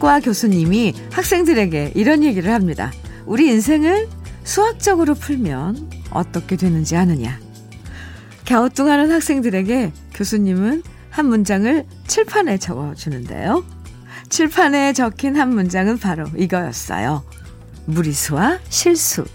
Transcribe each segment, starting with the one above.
수학과 교수님이 학생들에게 이런 얘기를 합니다. 우리 인생을 수학적으로 풀면 어떻게 되는지 아느냐. 갸우뚱하는 학생들에게 교수님은 한 문장을 칠판에 적어주는데요. 칠판에 적힌 한 문장은 바로 이거였어요. 무리수와 실수.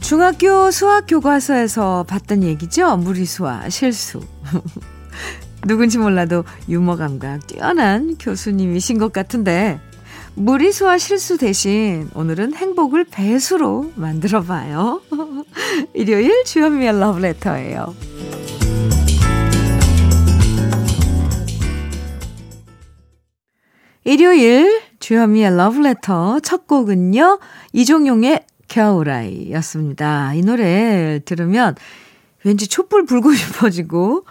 중학교 수학 교과서에서 봤던 얘기죠. 무리수와 실수. 누군지 몰라도 유머 감각 뛰어난 교수님이신 것 같은데 무리수와 실수 대신 오늘은 행복을 배수로 만들어 봐요. 일요일 주현미의 러브레터예요. 일요일 주현미의 러브레터 첫 곡은요. 이종용의 겨울아이였습니다. 이 노래 들으면 왠지 촛불 불고 싶어지고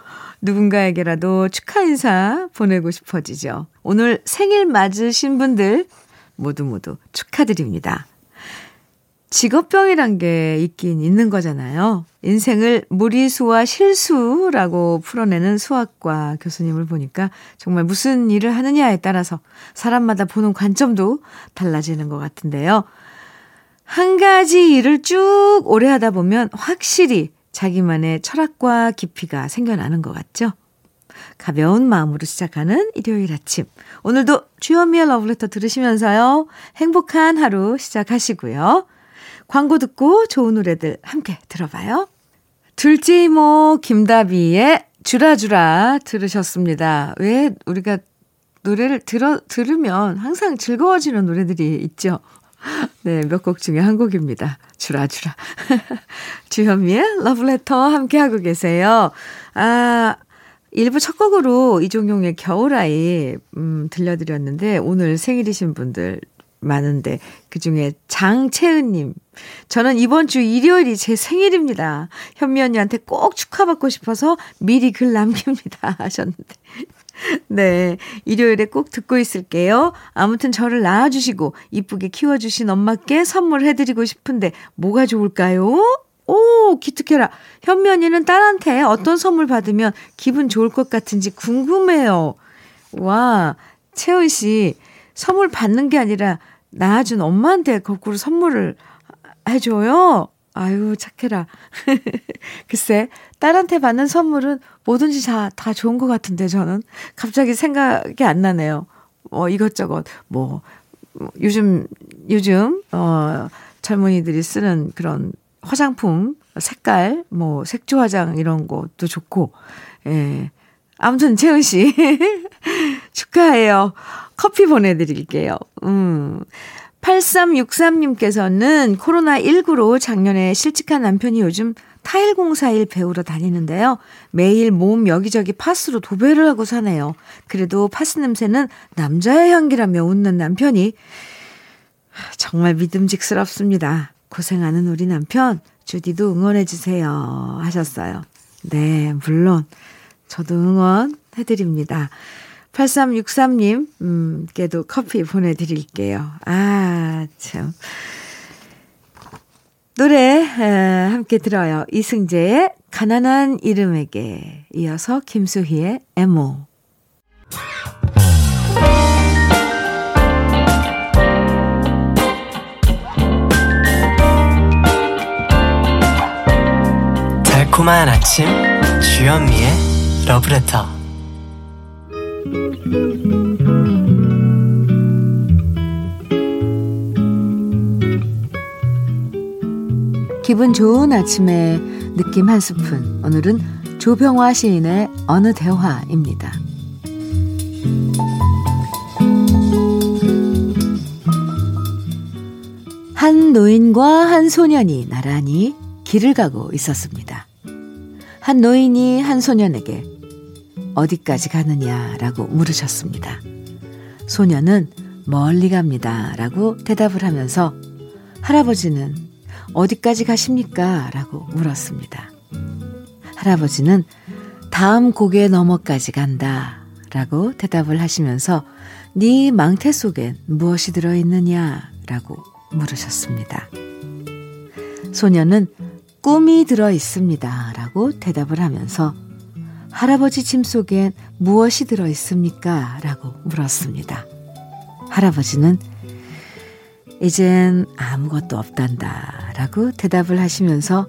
누군가에게라도 축하 인사 보내고 싶어지죠. 오늘 생일 맞으신 분들 모두 모두 축하드립니다. 직업병이란 게 있긴 있는 거잖아요. 인생을 무리수와 실수라고 풀어내는 수학과 교수님을 보니까 정말 무슨 일을 하느냐에 따라서 사람마다 보는 관점도 달라지는 것 같은데요. 한 가지 일을 쭉 오래 하다 보면 확실히 자기만의 철학과 깊이가 생겨나는 것 같죠? 가벼운 마음으로 시작하는 일요일 아침. 오늘도 주현미의 러브레터 들으시면서요. 행복한 하루 시작하시고요. 광고 듣고 좋은 노래들 함께 들어봐요. 둘째 이모 김다비의 주라주라 들으셨습니다. 왜 우리가 노래를 들어, 들으면 항상 즐거워지는 노래들이 있죠. 네, 몇 곡 중에 한 곡입니다. 주라주라. 주현미의 러브레터 함께하고 계세요. 아, 일부 첫 곡으로 이종용의 겨울아이, 음, 들려드렸는데, 오늘 생일이신 분들 많은데, 그 중에 장채은님. 저는 이번 주 일요일이 제 생일입니다. 현미 언니한테 꼭 축하받고 싶어서 미리 글 남깁니다. 하셨는데. 네. 일요일에 꼭 듣고 있을게요. 아무튼 저를 낳아주시고 이쁘게 키워주신 엄마께 선물해드리고 싶은데 뭐가 좋을까요? 오, 기특해라. 언니는 딸한테 어떤 선물 받으면 기분 좋을 것 같은지 궁금해요. 와, 채은 씨, 선물 받는 게 아니라 낳아준 엄마한테 거꾸로 선물을 해줘요? 아유, 착해라. 글쎄, 딸한테 받는 선물은 뭐든지 다, 다 좋은 것 같은데, 저는. 갑자기 생각이 안 나네요. 어, 이것저것, 뭐, 뭐 요즘, 요즘, 어, 젊은이들이 쓰는 그런 화장품, 색깔, 뭐, 색조 화장 이런 것도 좋고, 예. 아무튼, 채은 씨. 축하해요. 커피 보내드릴게요. 음. 8363님께서는 코로나19로 작년에 실직한 남편이 요즘 타일 공사 일 배우러 다니는데요. 매일 몸 여기저기 파스로 도배를 하고 사네요. 그래도 파스 냄새는 남자의 향기라며 웃는 남편이 정말 믿음직스럽습니다. 고생하는 우리 남편, 주디도 응원해 주세요. 하셨어요. 네, 물론 저도 응원해 드립니다. 8363님, 음, 께도 커피 보내드릴게요. 아, 참. 노래, 에, 함께 들어요. 이승재의 가난한 이름에게 이어서 김수희의 에모. 달콤한 아침, 주현미의 러브레터. 기분 좋은 아침에 느낌 한 스푼. 오늘은 조병화 시인의 어느 대화입니다. 한 노인과 한 소년이 나란히 길을 가고 있었습니다. 한 노인이 한 소년에게 어디까지 가느냐라고 물으셨습니다. 소년은 멀리 갑니다. 라고 대답을 하면서 할아버지는 어디까지 가십니까? 라고 물었습니다. 할아버지는 다음 고개 너머까지 간다. 라고 대답을 하시면서 네 망태 속엔 무엇이 들어있느냐? 라고 물으셨습니다. 소년은 꿈이 들어 있습니다. 라고 대답을 하면서 할아버지 짐 속엔 무엇이 들어 있습니까? 라고 물었습니다. 할아버지는 이젠 아무것도 없단다 라고 대답을 하시면서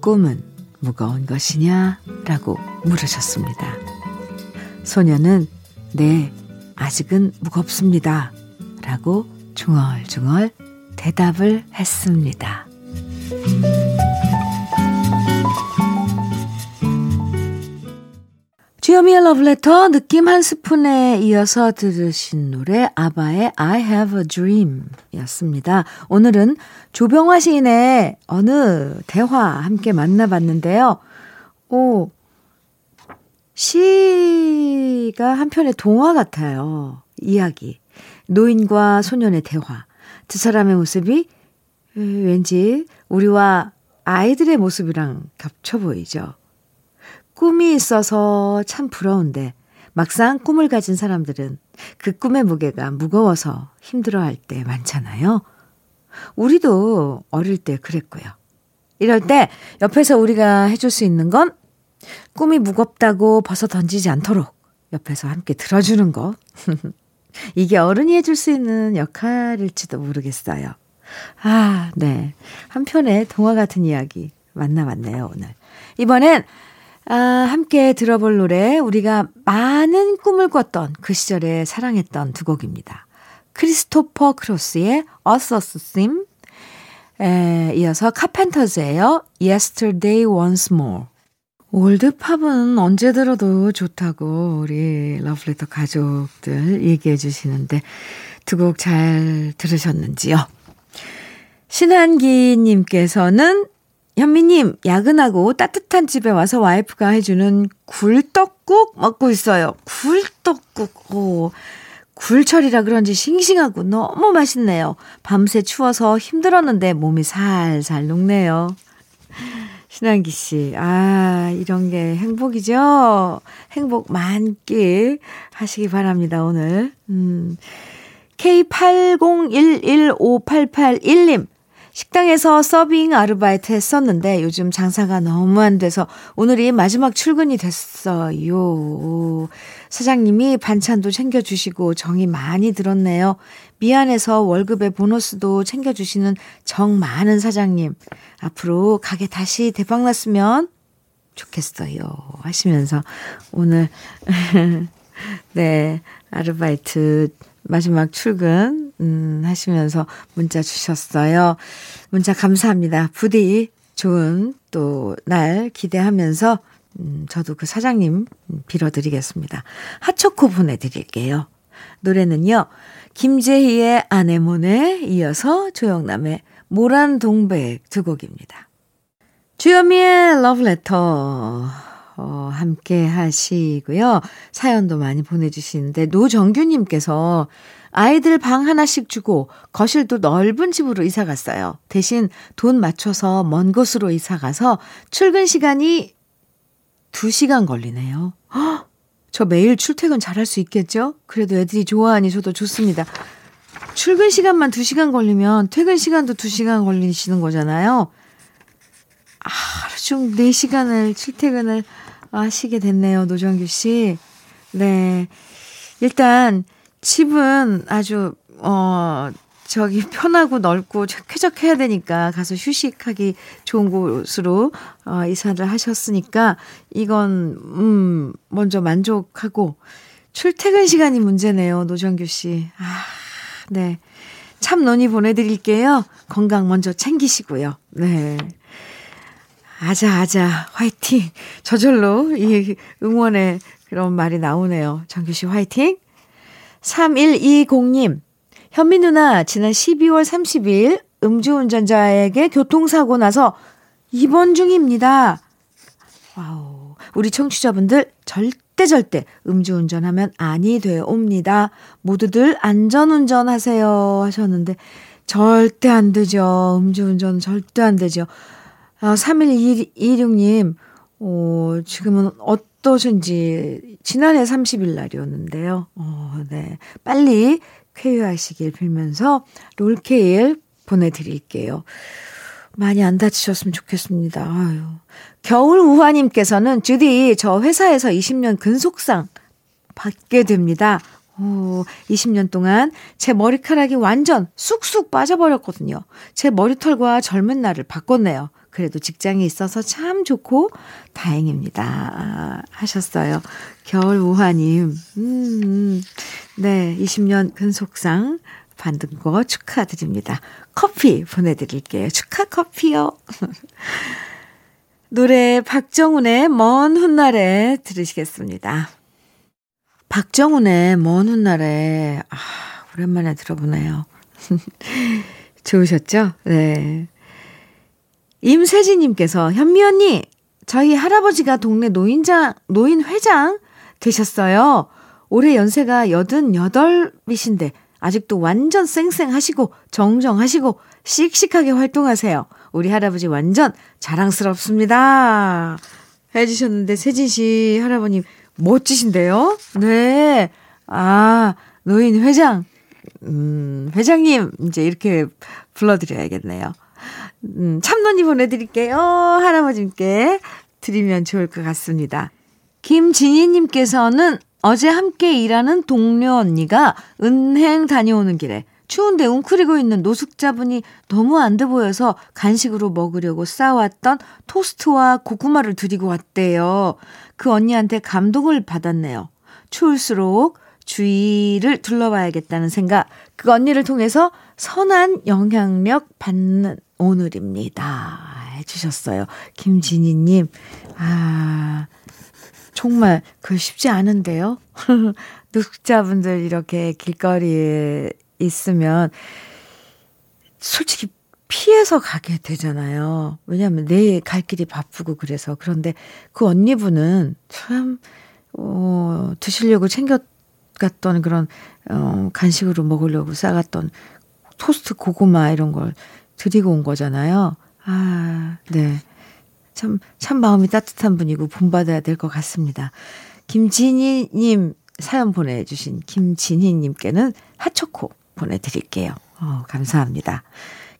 꿈은 무거운 것이냐? 라고 물으셨습니다. 소녀는 네, 아직은 무겁습니다. 라고 중얼중얼 대답을 했습니다. 주여미의 러브레터 느낌 한 스푼에 이어서 들으신 노래 아바의 I have a dream 였습니다. 오늘은 조병화 시인의 어느 대화 함께 만나봤는데요. 오, 시가 한편의 동화 같아요. 이야기. 노인과 소년의 대화. 두 사람의 모습이 왠지 우리와 아이들의 모습이랑 겹쳐 보이죠. 꿈이 있어서 참 부러운데 막상 꿈을 가진 사람들은 그 꿈의 무게가 무거워서 힘들어할 때 많잖아요. 우리도 어릴 때 그랬고요. 이럴 때 옆에서 우리가 해줄 수 있는 건 꿈이 무겁다고 벗어 던지지 않도록 옆에서 함께 들어주는 거. 이게 어른이 해줄 수 있는 역할일지도 모르겠어요. 아, 네. 한편의 동화 같은 이야기 만나봤네요, 오늘. 이번엔 아, 함께 들어볼 노래 우리가 많은 꿈을 꿨던 그 시절에 사랑했던 두 곡입니다. 크리스토퍼 크로스의 어서스 심 에, 이어서 카펜터즈예요. Yesterday Once More. 올드팝은 언제 들어도 좋다고 우리 러브레터 가족들 얘기해 주시는데 두 곡 잘 들으셨는지요? 신한기님께서는 현미님, 야근하고 따뜻한 집에 와서 와이프가 해주는 굴떡국 먹고 있어요. 굴떡국. 오, 굴철이라 그런지 싱싱하고 너무 맛있네요. 밤새 추워서 힘들었는데 몸이 살살 녹네요. 신한기 씨, 아, 이런 게 행복이죠? 행복 많게 하시기 바랍니다, 오늘. 음. K80115881님, 식당에서 서빙 아르바이트 했었는데 요즘 장사가 너무 안 돼서 오늘이 마지막 출근이 됐어요. 사장님이 반찬도 챙겨주시고 정이 많이 들었네요. 미안해서 월급에 보너스도 챙겨주시는 정 많은 사장님. 앞으로 가게 다시 대박났으면 좋겠어요. 하시면서 오늘, 네, 아르바이트 마지막 출근, 음, 하시면서 문자 주셨어요. 문자 감사합니다. 부디 좋은 또 날 기대하면서, 음, 저도 그 사장님 빌어드리겠습니다. 핫초코 보내드릴게요. 노래는요, 김재희의 아내모네 이어서 조영남의 모란 동백 두 곡입니다. 주현미의 러브레터. 어, 함께 하시고요. 사연도 많이 보내주시는데, 노정규님께서 아이들 방 하나씩 주고 거실도 넓은 집으로 이사 갔어요. 대신 돈 맞춰서 먼 곳으로 이사 가서 출근 시간이 2시간 걸리네요. 헉, 저 매일 출퇴근 잘할 수 있겠죠? 그래도 애들이 좋아하니 저도 좋습니다. 출근 시간만 2시간 걸리면 퇴근 시간도 2시간 걸리시는 거잖아요. 아, 하루 중 4시간을 출퇴근을 하시게 됐네요, 노정규 씨. 네. 일단, 집은 아주, 어, 저기 편하고 넓고 쾌적해야 되니까 가서 휴식하기 좋은 곳으로 어, 이사를 하셨으니까 이건 음 먼저 만족하고 출퇴근 시간이 문제네요 노정규 씨. 아, 네. 참 논의 보내드릴게요. 건강 먼저 챙기시고요. 네. 아자, 아자, 화이팅. 저절로 이 응원의 그런 말이 나오네요. 정규 씨 화이팅. 3120님, 현미 누나, 지난 12월 30일 음주운전자에게 교통사고 나서 입원 중입니다. Wow. 우리 청취자분들 절대 절대 음주운전하면 아니 되옵니다. 모두들 안전운전 하세요 하셨는데 절대 안 되죠. 음주운전 절대 안 되죠. 아, 3126님, 어, 지금은 어떠신지, 지난해 30일 날이었는데요. 어, 네. 빨리 쾌유하시길 빌면서 롤케익 보내드릴게요. 많이 안 다치셨으면 좋겠습니다. 아유. 겨울 우화님께서는 주디 저 회사에서 20년 근속상 받게 됩니다. 오, 20년 동안 제 머리카락이 완전 쑥쑥 빠져버렸거든요. 제 머리털과 젊은 날을 바꿨네요. 그래도 직장에 있어서 참 좋고 다행입니다. 아, 하셨어요. 겨울 우화님. 음, 네. 20년 근속상 받은 거 축하드립니다. 커피 보내드릴게요. 축하 커피요. 노래 박정훈의 먼 훗날에 들으시겠습니다. 박정훈의 먼 훗날에, 아, 오랜만에 들어보네요. 좋으셨죠? 네. 임세진님께서, 현미 언니, 저희 할아버지가 동네 노인장, 노인 회장 되셨어요. 올해 연세가 88이신데, 아직도 완전 쌩쌩하시고, 정정하시고, 씩씩하게 활동하세요. 우리 할아버지 완전 자랑스럽습니다. 해주셨는데, 세진 씨 할아버님, 멋지신데요? 네. 아, 노인 회장. 음, 회장님, 이제 이렇게 불러드려야겠네요. 음, 참론이 보내드릴게요. 할아버님께 드리면 좋을 것 같습니다. 김진희님께서는 어제 함께 일하는 동료 언니가 은행 다녀오는 길에 추운데 웅크리고 있는 노숙자분이 너무 안 돼 보여서 간식으로 먹으려고 싸왔던 토스트와 고구마를 드리고 왔대요. 그 언니한테 감동을 받았네요. 추울수록 주위를 둘러봐야겠다는 생각, 그 언니를 통해서 선한 영향력 받는 오늘입니다. 해주셨어요. 김진희님. 아, 정말 그 쉽지 않은데요. 노숙자분들 이렇게 길거리에 있으면 솔직히 피해서 가게 되잖아요. 왜냐하면 내 갈 길이 바쁘고 그래서. 그런데 그 언니분은 참, 어, 드시려고 챙겨갔던 그런, 어, 간식으로 먹으려고 싸갔던 토스트 고구마 이런 걸 드리고 온 거잖아요. 아, 네. 참, 참 마음이 따뜻한 분이고 본받아야 될 것 같습니다. 김진희님 사연 보내주신 김진희님께는 핫초코 보내드릴게요. 어, 감사합니다.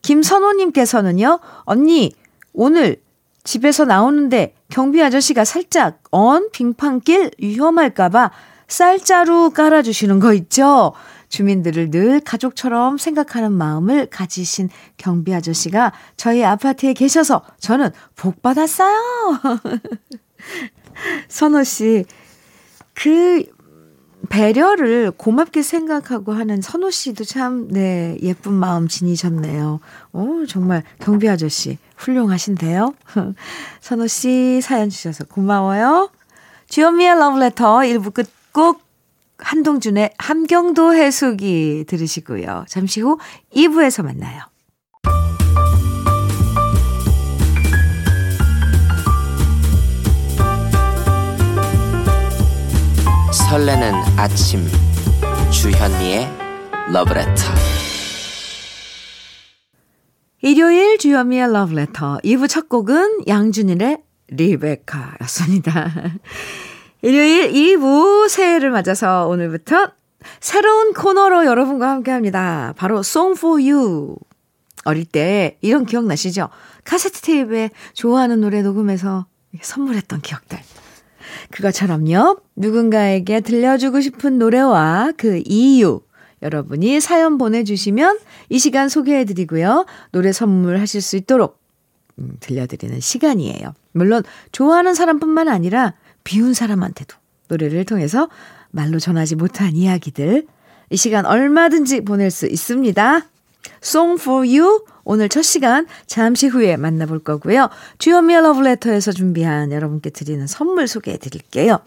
김선호님께서는요, 언니, 오늘 집에서 나오는데 경비 아저씨가 살짝 언 빙판길 위험할까봐 쌀자루 깔아주시는 거 있죠? 주민들을 늘 가족처럼 생각하는 마음을 가지신 경비 아저씨가 저희 아파트에 계셔서 저는 복 받았어요. 선호 씨, 그 배려를 고맙게 생각하고 하는 선호 씨도 참, 네, 예쁜 마음 지니셨네요. 오, 정말 경비 아저씨, 훌륭하신데요? 선호 씨 사연 주셔서 고마워요. 주현미의 러브레터 1부 끝곡 한동준의 함경도 해수기 들으시고요. 잠시 후 2부에서 만나요. 설레는 아침 주현미의 러브레터 일요일 주현미의 러브레터 2부 첫 곡은 양준일의 리베카였습니다. 일요일 2부 새해를 맞아서 오늘부터 새로운 코너로 여러분과 함께 합니다. 바로 Song for You. 어릴 때 이런 기억 나시죠? 카세트 테이프에 좋아하는 노래 녹음해서 선물했던 기억들. 그것처럼요, 누군가에게 들려주고 싶은 노래와 그 이유, 여러분이 사연 보내주시면 이 시간 소개해드리고요, 노래 선물하실 수 있도록 음, 들려드리는 시간이에요. 물론, 좋아하는 사람뿐만 아니라 미운 사람한테도 노래를 통해서 말로 전하지 못한 이야기들, 이 시간 얼마든지 보낼 수 있습니다. Song for You 오늘 첫 시간 잠시 후에 만나볼 거고요. 주현미의 러브레터에서 준비한 여러분께 드리는 선물 소개해 드릴게요.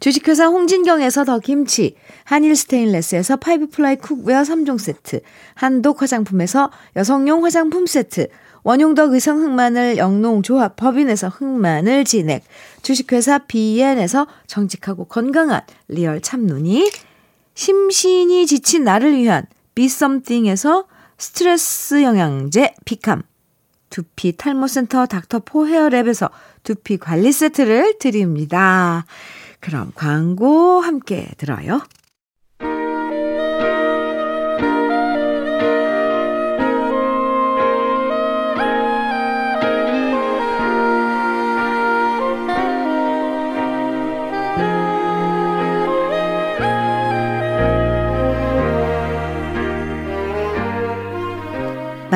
주식회사 홍진경에서 더 김치, 한일 스테인레스에서 five ply cookware 3종 세트, 한독 화장품에서 여성용 화장품 세트, 원용덕 의성 흑마늘 영농조합 법인에서 흑마늘 진액, 주식회사 비엔에서 정직하고 건강한 리얼 참눈이, 심신이 지친 나를 위한 비썸띵에서 스트레스 영양제 피캄, 두피 탈모센터 닥터포 헤어랩에서 두피 관리 세트를 드립니다. 그럼 광고 함께 들어요.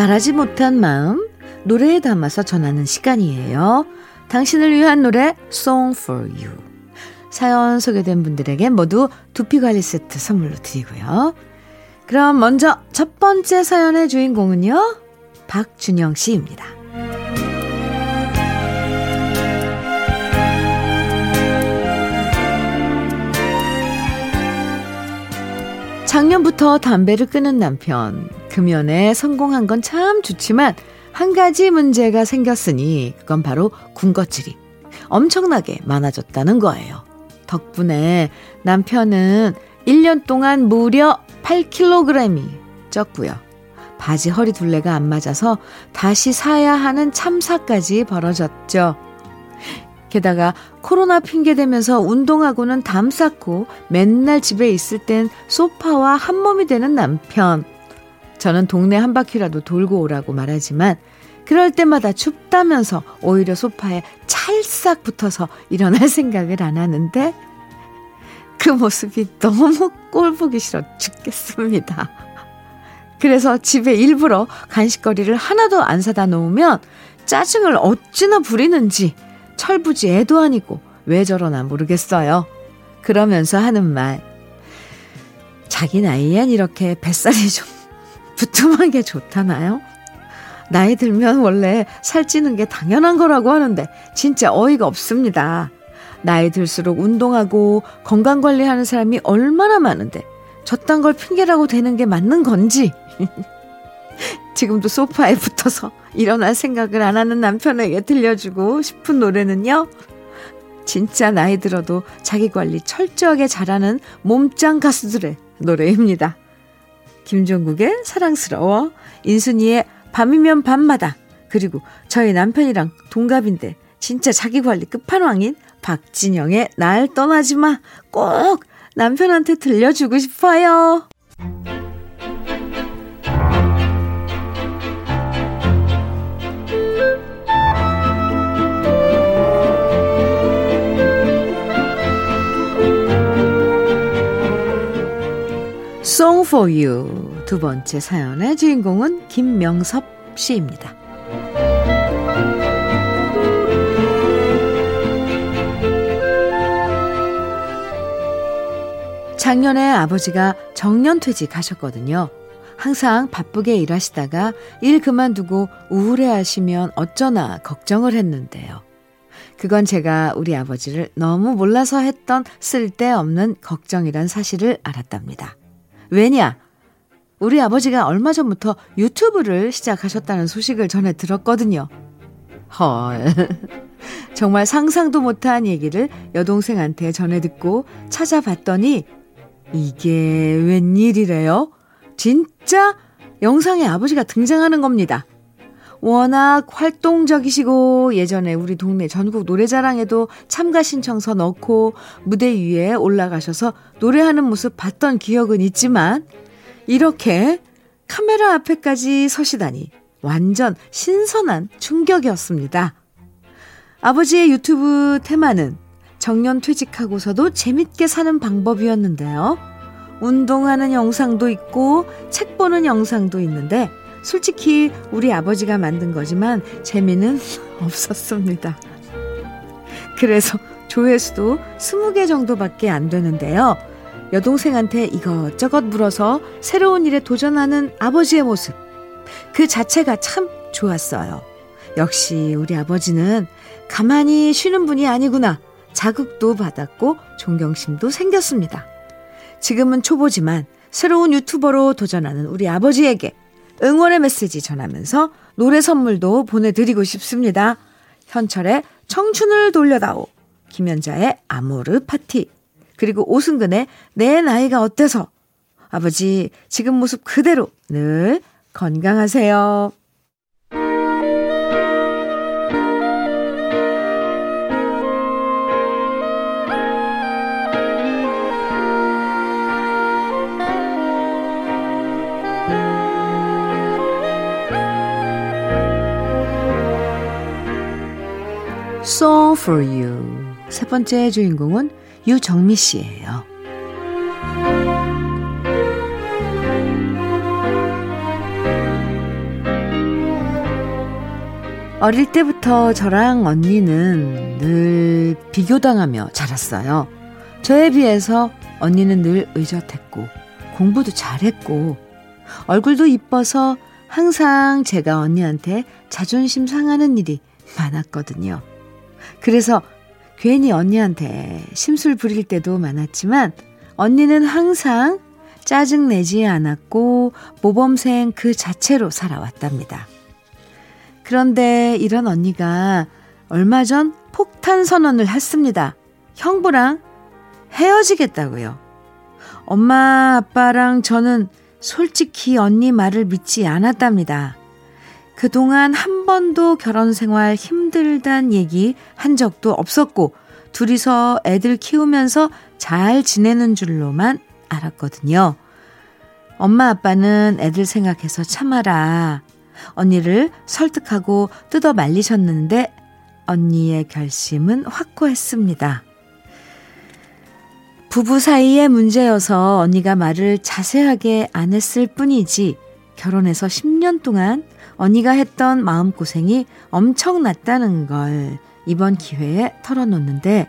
말하지 못한 마음 노래에 담아서 전하는 시간이에요. 당신을 위한 노래 Song for You. 사연 소개된 분들에게 모두 두피 관리 세트 선물로 드리고요. 그럼 먼저 첫 번째 사연의 주인공은요. 박준영 씨입니다. 작년부터 담배를 끊은 남편. 금연에 성공한 건 참 좋지만 한 가지 문제가 생겼으니 그건 바로 군것질이 엄청나게 많아졌다는 거예요. 덕분에 남편은 1년 동안 무려 8kg이 쪘고요. 바지 허리 둘레가 안 맞아서 다시 사야 하는 참사까지 벌어졌죠. 게다가 코로나 핑계 대면서 운동하고는 담 쌓고 맨날 집에 있을 땐 소파와 한 몸이 되는 남편. 저는 동네 한 바퀴라도 돌고 오라고 말하지만 그럴 때마다 춥다면서 오히려 소파에 찰싹 붙어서 일어날 생각을 안 하는데 그 모습이 너무 꼴보기 싫어 죽겠습니다. 그래서 집에 일부러 간식거리를 하나도 안 사다 놓으면 짜증을 어찌나 부리는지 철부지 애도 아니고 왜 저러나 모르겠어요. 그러면서 하는 말. 자기 나이엔 이렇게 뱃살이 좀 부tum한 게 좋다나요? 나이 들면 원래 살찌는 게 당연한 거라고 하는데 진짜 어이가 없습니다. 나이 들수록 운동하고 건강 관리하는 사람이 얼마나 많은데 저딴 걸 핑계라고 되는 게 맞는 건지. 지금도 소파에 붙어서 일어날 생각을 안 하는 남편에게 들려주고 싶은 노래는요. 진짜 나이 들어도 자기 관리 철저하게 잘하는 몸짱 가수들의 노래입니다. 김종국의 사랑스러워, 인순이의 밤이면 밤마다, 그리고 저희 남편이랑 동갑인데 진짜 자기 관리 끝판왕인 박진영의 날 떠나지 마. 꼭 남편한테 들려주고 싶어요. Song for You 두 번째 사연의 주인공은 김명섭 씨입니다. 작년에 아버지가 정년퇴직 하셨거든요. 항상 바쁘게 일하시다가 일 그만두고 우울해 하시면 어쩌나 걱정을 했는데요. 그건 제가 우리 아버지를 너무 몰라서 했던 쓸데없는 걱정이란 사실을 알았답니다. 왜냐? 우리 아버지가 얼마 전부터 유튜브를 시작하셨다는 소식을 전해 들었거든요. 헐. 정말 상상도 못한 얘기를 여동생한테 전해 듣고 찾아봤더니 이게 웬일이래요? 진짜 영상에 아버지가 등장하는 겁니다. 워낙 활동적이시고 예전에 우리 동네 전국 노래자랑에도 참가 신청서 넣고 무대 위에 올라가셔서 노래하는 모습 봤던 기억은 있지만 이렇게 카메라 앞에까지 서시다니 완전 신선한 충격이었습니다. 아버지의 유튜브 테마는 정년 퇴직하고서도 재밌게 사는 방법이었는데요. 운동하는 영상도 있고 책 보는 영상도 있는데 솔직히 우리 아버지가 만든 거지만 재미는 없었습니다. 그래서 조회수도 20개 정도밖에 안 되는데요. 여동생한테 이것저것 물어서 새로운 일에 도전하는 아버지의 모습. 그 자체가 참 좋았어요. 역시 우리 아버지는 가만히 쉬는 분이 아니구나. 자극도 받았고 존경심도 생겼습니다. 지금은 초보지만 새로운 유튜버로 도전하는 우리 아버지에게 응원의 메시지 전하면서 노래 선물도 보내드리고 싶습니다. 현철의 청춘을 돌려다오. 김연자의 아모르 파티. 그리고 오승근의 내 나이가 어때서. 아버지, 지금 모습 그대로 늘 건강하세요. Song for You. 세 번째 주인공은 유정미 씨예요. 어릴 때부터 저랑 언니는 늘 비교당하며 자랐어요. 저에 비해서 언니는 늘 의젓했고, 공부도 잘했고, 얼굴도 이뻐서 항상 제가 언니한테 자존심 상하는 일이 많았거든요. 그래서 괜히 언니한테 심술 부릴 때도 많았지만 언니는 항상 짜증내지 않았고 모범생 그 자체로 살아왔답니다. 그런데 이런 언니가 얼마 전 폭탄 선언을 했습니다. 형부랑 헤어지겠다고요. 엄마, 아빠랑 저는 솔직히 언니 말을 믿지 않았답니다. 그동안 한 번도 결혼 생활 힘들단 얘기 한 적도 없었고, 둘이서 애들 키우면서 잘 지내는 줄로만 알았거든요. 엄마 아빠는 애들 생각해서 참아라. 언니를 설득하고 뜯어 말리셨는데 언니의 결심은 확고했습니다. 부부 사이의 문제여서 언니가 말을 자세하게 안 했을 뿐이지 결혼해서 10년 동안 언니가 했던 마음고생이 엄청났다는 걸 이번 기회에 털어놓는데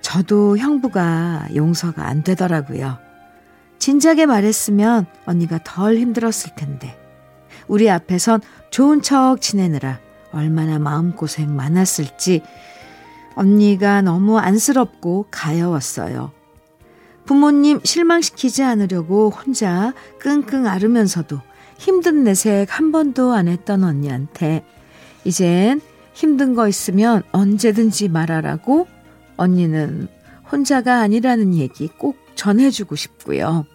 저도 형부가 용서가 안 되더라고요. 진작에 말했으면 언니가 덜 힘들었을 텐데. 우리 앞에선 좋은 척 지내느라 얼마나 마음고생 많았을지 언니가 너무 안쓰럽고 가여웠어요. 부모님 실망시키지 않으려고 혼자 끙끙 앓으면서도 힘든 내색 한 번도 안 했던 언니한테 이젠 힘든 거 있으면 언제든지 말하라고 언니는 혼자가 아니라는 얘기 꼭 전해주고 싶고요.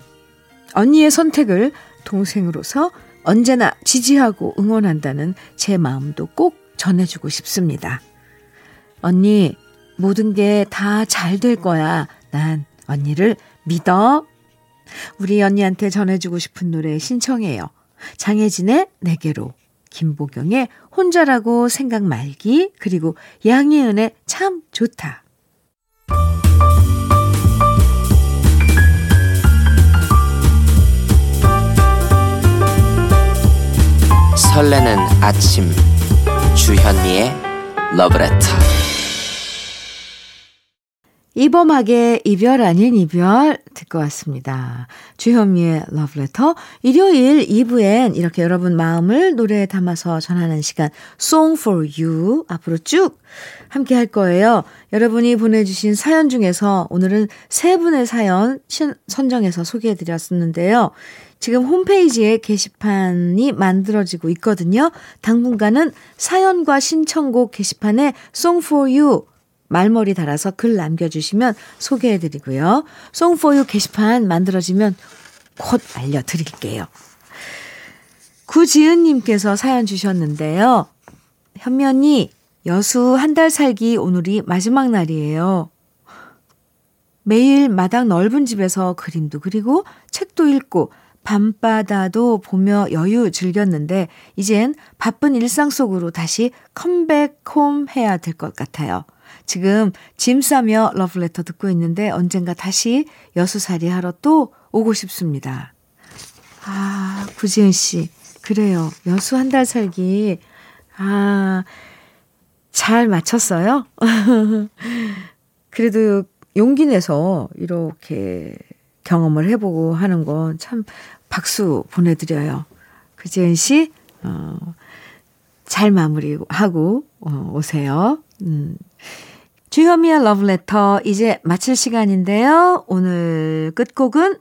언니의 선택을 동생으로서 언제나 지지하고 응원한다는 제 마음도 꼭 전해주고 싶습니다. 언니, 모든 게 다 잘 될 거야. 난 언니를 믿어. 우리 언니한테 전해주고 싶은 노래 신청해요. 장혜진의 내게로, 김보경의 혼자라고 생각 말기, 그리고 양희은의 참 좋다. 설레는 아침 주현미의 러브레터 이범학의 이별 아닌 이별 듣고 왔습니다. 주현미의 러브레터 일요일 2부엔 이렇게 여러분 마음을 노래에 담아서 전하는 시간 Song for You 앞으로 쭉 함께 할 거예요. 여러분이 보내주신 사연 중에서 오늘은 세 분의 사연 선정해서 소개해드렸었는데요. 지금 홈페이지에 게시판이 만들어지고 있거든요. 당분간은 사연과 신청곡 게시판에 Song for You 말머리 달아서 글 남겨주시면 소개해드리고요. 송포유 게시판 만들어지면 곧 알려드릴게요. 구지은님께서 사연 주셨는데요. 현면이 여수 한 달 살기 오늘이 마지막 날이에요. 매일 마당 넓은 집에서 그림도 그리고 책도 읽고 밤바다도 보며 여유 즐겼는데 이젠 바쁜 일상 속으로 다시 컴백홈 해야 될 것 같아요. 지금 짐 싸며 러브레터 듣고 있는데 언젠가 다시 여수살이 하러 또 오고 싶습니다. 아, 구지은 씨. 그래요. 여수 한 달 살기. 아, 잘 마쳤어요? 그래도 용기 내서 이렇게 경험을 해보고 하는 건 참 박수 보내드려요. 구지은 씨, 어, 잘 마무리하고 어, 오세요. 음. 주현미의 러브레터 이제 마칠 시간인데요. 오늘 끝곡은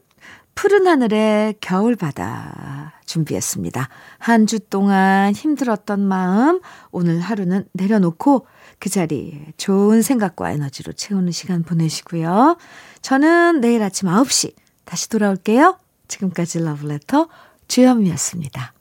푸른 하늘의 겨울바다 준비했습니다. 한 주 동안 힘들었던 마음 오늘 하루는 내려놓고 그 자리에 좋은 생각과 에너지로 채우는 시간 보내시고요. 저는 내일 아침 9시 다시 돌아올게요. 지금까지 러브레터 주현미였습니다.